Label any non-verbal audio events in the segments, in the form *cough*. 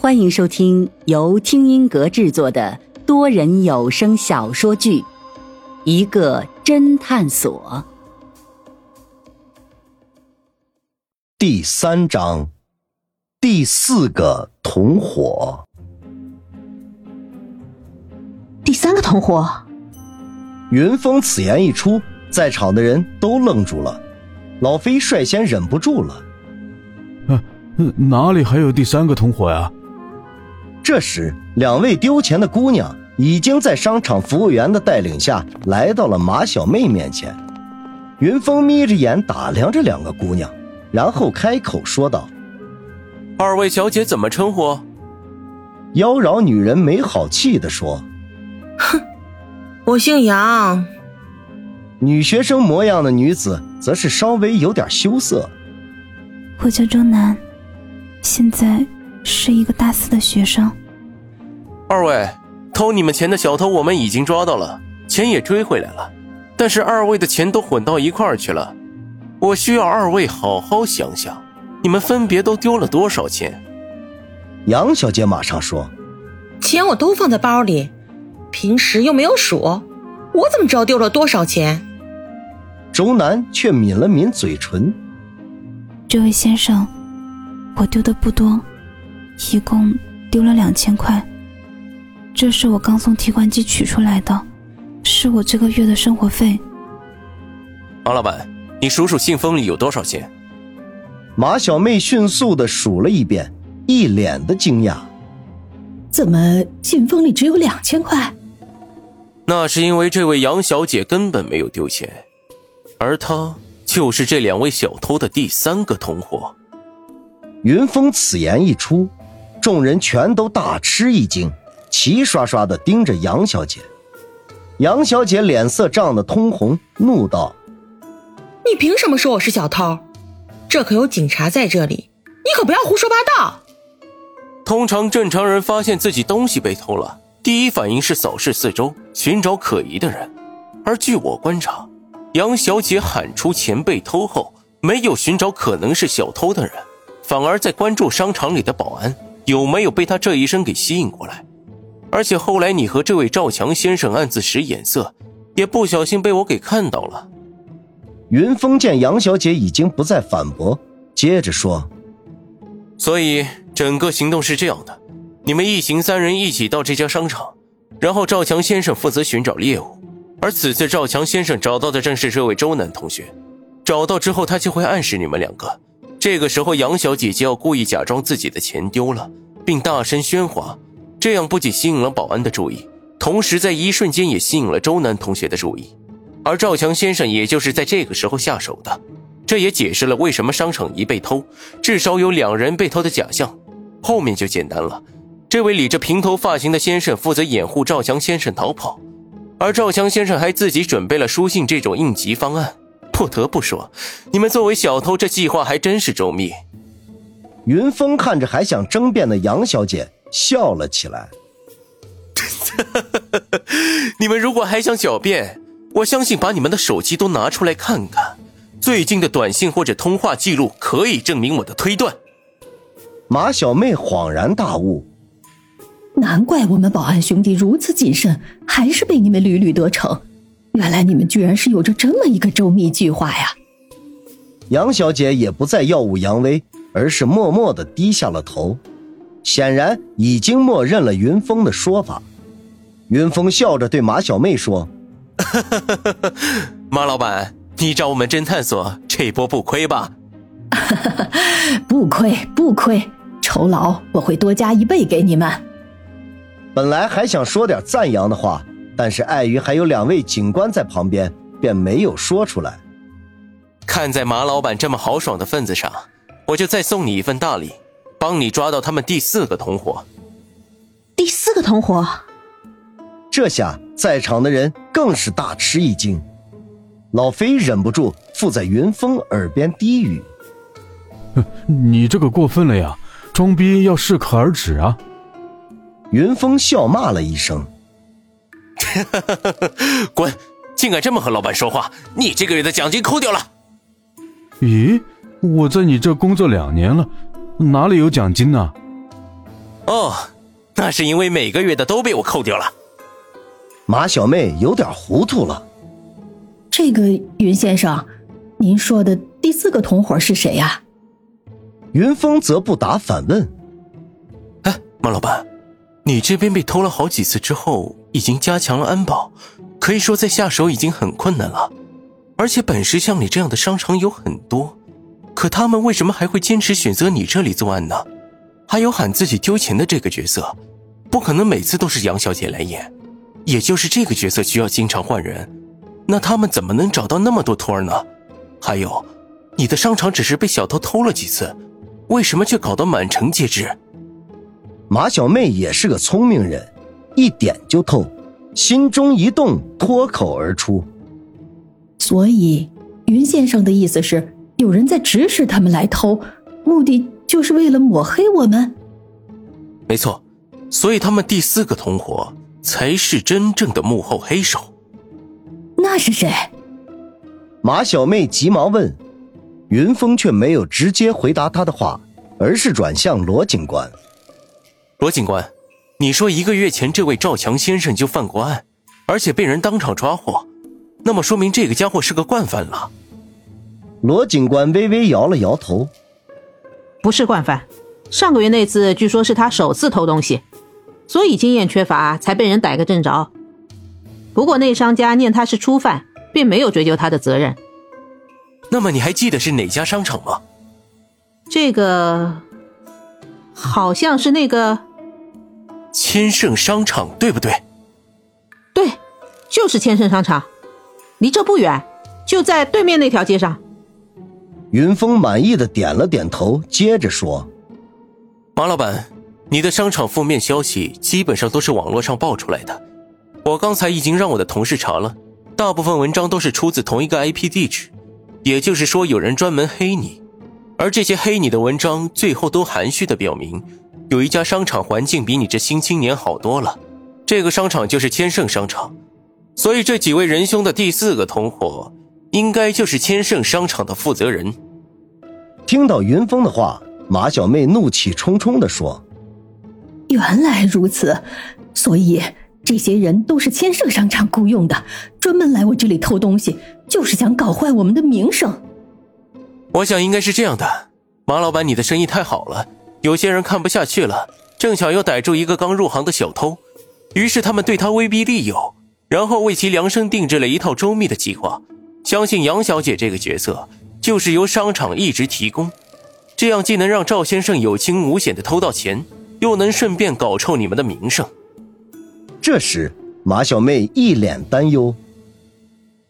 欢迎收听由听音阁制作的多人有声小说剧《一个侦探所》第三章，第四个同伙。第三个同伙，云峰此言一出，在场的人都愣住了。老飞率先忍不住了：“啊，哪里还有第三个同伙呀？”这时，两位丢钱的姑娘已经在商场服务员的带领下来到了马小妹面前。云峰眯着眼打量着两个姑娘，然后开口说道：“二位小姐怎么称呼？”妖娆女人没好气地说：“哼，我姓杨。”女学生模样的女子则是稍微有点羞涩：“我叫周楠，现在。”是一个大四的学生。二位，偷你们钱的小偷我们已经抓到了，钱也追回来了，但是二位的钱都混到一块儿去了。我需要二位好好想想，你们分别都丢了多少钱？杨小姐马上说：“钱我都放在包里，平时又没有数，我怎么知道丢了多少钱？”周南却抿了抿嘴唇：“这位先生，我丢的不多。”一共丢了两千块，这是我刚从提款机取出来的，是我这个月的生活费。王老板，你数数信封里有多少钱？马小妹迅速的数了一遍，一脸的惊讶：“怎么信封里只有两千块？”那是因为这位杨小姐根本没有丢钱，而她就是这两位小偷的第三个同伙。云峰此言一出。众人全都大吃一惊，齐刷刷的盯着杨小姐。杨小姐脸色涨得通红，怒道：“你凭什么说我是小偷？这可有警察在这里，你可不要胡说八道。”通常正常人发现自己东西被偷了，第一反应是扫视四周，寻找可疑的人。而据我观察，杨小姐喊出钱被偷后，没有寻找可能是小偷的人，反而在关注商场里的保安。有没有被他这一身给吸引过来？而且后来你和这位赵强先生暗自使眼色，也不小心被我给看到了。云峰见杨小姐已经不再反驳，接着说：“所以整个行动是这样的，你们一行三人一起到这家商场，然后赵强先生负责寻找猎物，而此次赵强先生找到的正是这位周南同学。找到之后，他就会暗示你们两个。这个时候，杨小姐就要故意假装自己的钱丢了。”并大声喧哗，这样不仅吸引了保安的注意，同时在一瞬间也吸引了周南同学的注意。而赵强先生也就是在这个时候下手的，这也解释了为什么商场一被偷，至少有两人被偷的假象。后面就简单了，这位理着平头发型的先生负责掩护赵强先生逃跑，而赵强先生还自己准备了书信这种应急方案。不得不说，你们作为小偷，这计划还真是周密。云峰看着还想争辩的杨小姐，笑了起来。*laughs* 你们如果还想狡辩，我相信把你们的手机都拿出来看看，最近的短信或者通话记录可以证明我的推断。马小妹恍然大悟，难怪我们保安兄弟如此谨慎，还是被你们屡屡得逞。原来你们居然是有着这么一个周密计划呀！杨小姐也不再耀武扬威。而是默默的低下了头，显然已经默认了云峰的说法。云峰笑着对马小妹说：“ *laughs* 马老板，你找我们侦探所这波不亏吧？”“ *laughs* 不亏不亏，酬劳我会多加一倍给你们。”本来还想说点赞扬的话，但是碍于还有两位警官在旁边，便没有说出来。看在马老板这么豪爽的份子上。我就再送你一份大礼，帮你抓到他们第四个同伙。第四个同伙，这下在场的人更是大吃一惊。老飞忍不住附在云峰耳边低语：“ *laughs* 你这个过分了呀，装逼要适可而止啊！”云峰笑骂了一声：“ *laughs* 滚！竟敢这么和老板说话！你这个月的奖金扣掉了。”咦？我在你这工作两年了，哪里有奖金呢？哦，那是因为每个月的都被我扣掉了。马小妹有点糊涂了。这个云先生，您说的第四个同伙是谁呀？云峰则不答，反问：“哎，马老板，你这边被偷了好几次之后，已经加强了安保，可以说在下手已经很困难了。而且本市像你这样的商场有很多，可他们为什么还会坚持选择你这里作案呢？还有喊自己丢钱的这个角色，不可能每次都是杨小姐来演，也就是这个角色需要经常换人。那他们怎么能找到那么多托儿呢？还有，你的商场只是被小偷偷了几次。”为什么却搞得满城皆知？马小妹也是个聪明人，一点就透，心中一动，脱口而出：“所以，云先生的意思是，有人在指使他们来偷，目的就是为了抹黑我们。”没错，所以他们第四个同伙才是真正的幕后黑手。那是谁？马小妹急忙问。云峰却没有直接回答她的话，而是转向罗警官。罗警官，你说一个月前这位赵强先生就犯过案，而且被人当场抓获，那么说明这个家伙是个惯犯了。罗警官微微摇了摇头，不是惯犯。上个月那次据说是他首次偷东西，所以经验缺乏才被人逮个正着。不过那商家念他是初犯，并没有追究他的责任。那么你还记得是哪家商场吗？这个好像是那个千盛商场，对不对？对，就是千盛商场，离这不远，就在对面那条街上。云峰满意的点了点头，接着说：“马老板，你的商场负面消息基本上都是网络上爆出来的，我刚才已经让我的同事查了，大部分文章都是出自同一个 IP 地址。”也就是说，有人专门黑你，而这些黑你的文章最后都含蓄的表明，有一家商场环境比你这新青年好多了。这个商场就是千盛商场，所以这几位仁兄的第四个同伙，应该就是千盛商场的负责人。听到云峰的话，马小妹怒气冲冲地说：“原来如此，所以。”这些人都是千盛商场雇佣的，专门来我这里偷东西，就是想搞坏我们的名声。我想应该是这样的，马老板，你的生意太好了，有些人看不下去了，正巧又逮住一个刚入行的小偷，于是他们对他威逼利诱，然后为其量身定制了一套周密的计划。相信杨小姐这个角色就是由商场一直提供，这样既能让赵先生有惊无险的偷到钱，又能顺便搞臭你们的名声。这时，马小妹一脸担忧。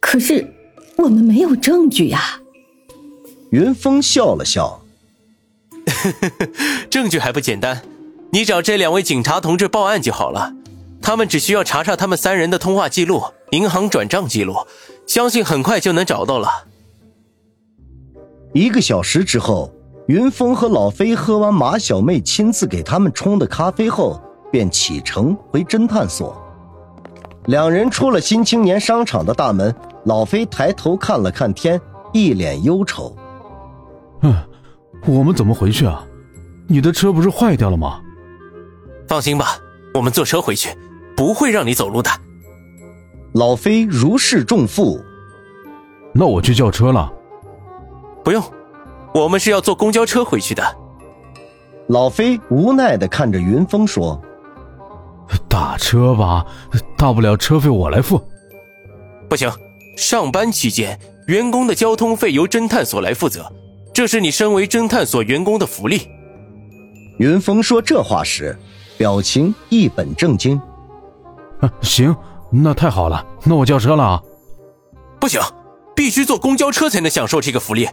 可是，我们没有证据呀。云峰笑了笑：“ *laughs* 证据还不简单，你找这两位警察同志报案就好了。他们只需要查查他们三人的通话记录、银行转账记录，相信很快就能找到了。”一个小时之后，云峰和老飞喝完马小妹亲自给他们冲的咖啡后。便启程回侦探所。两人出了新青年商场的大门，老飞抬头看了看天，一脸忧愁：“嗯，我们怎么回去啊？你的车不是坏掉了吗？”“放心吧，我们坐车回去，不会让你走路的。”老飞如释重负。“那我去叫车了。”“不用，我们是要坐公交车回去的。”老飞无奈的看着云峰说。打车吧，大不了车费我来付。不行，上班期间员工的交通费由侦探所来负责，这是你身为侦探所员工的福利。云峰说这话时，表情一本正经。啊行，那太好了，那我叫车了啊。不行，必须坐公交车才能享受这个福利。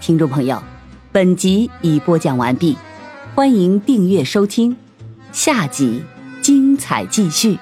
听众朋友，本集已播讲完毕。欢迎订阅收听，下集精彩继续。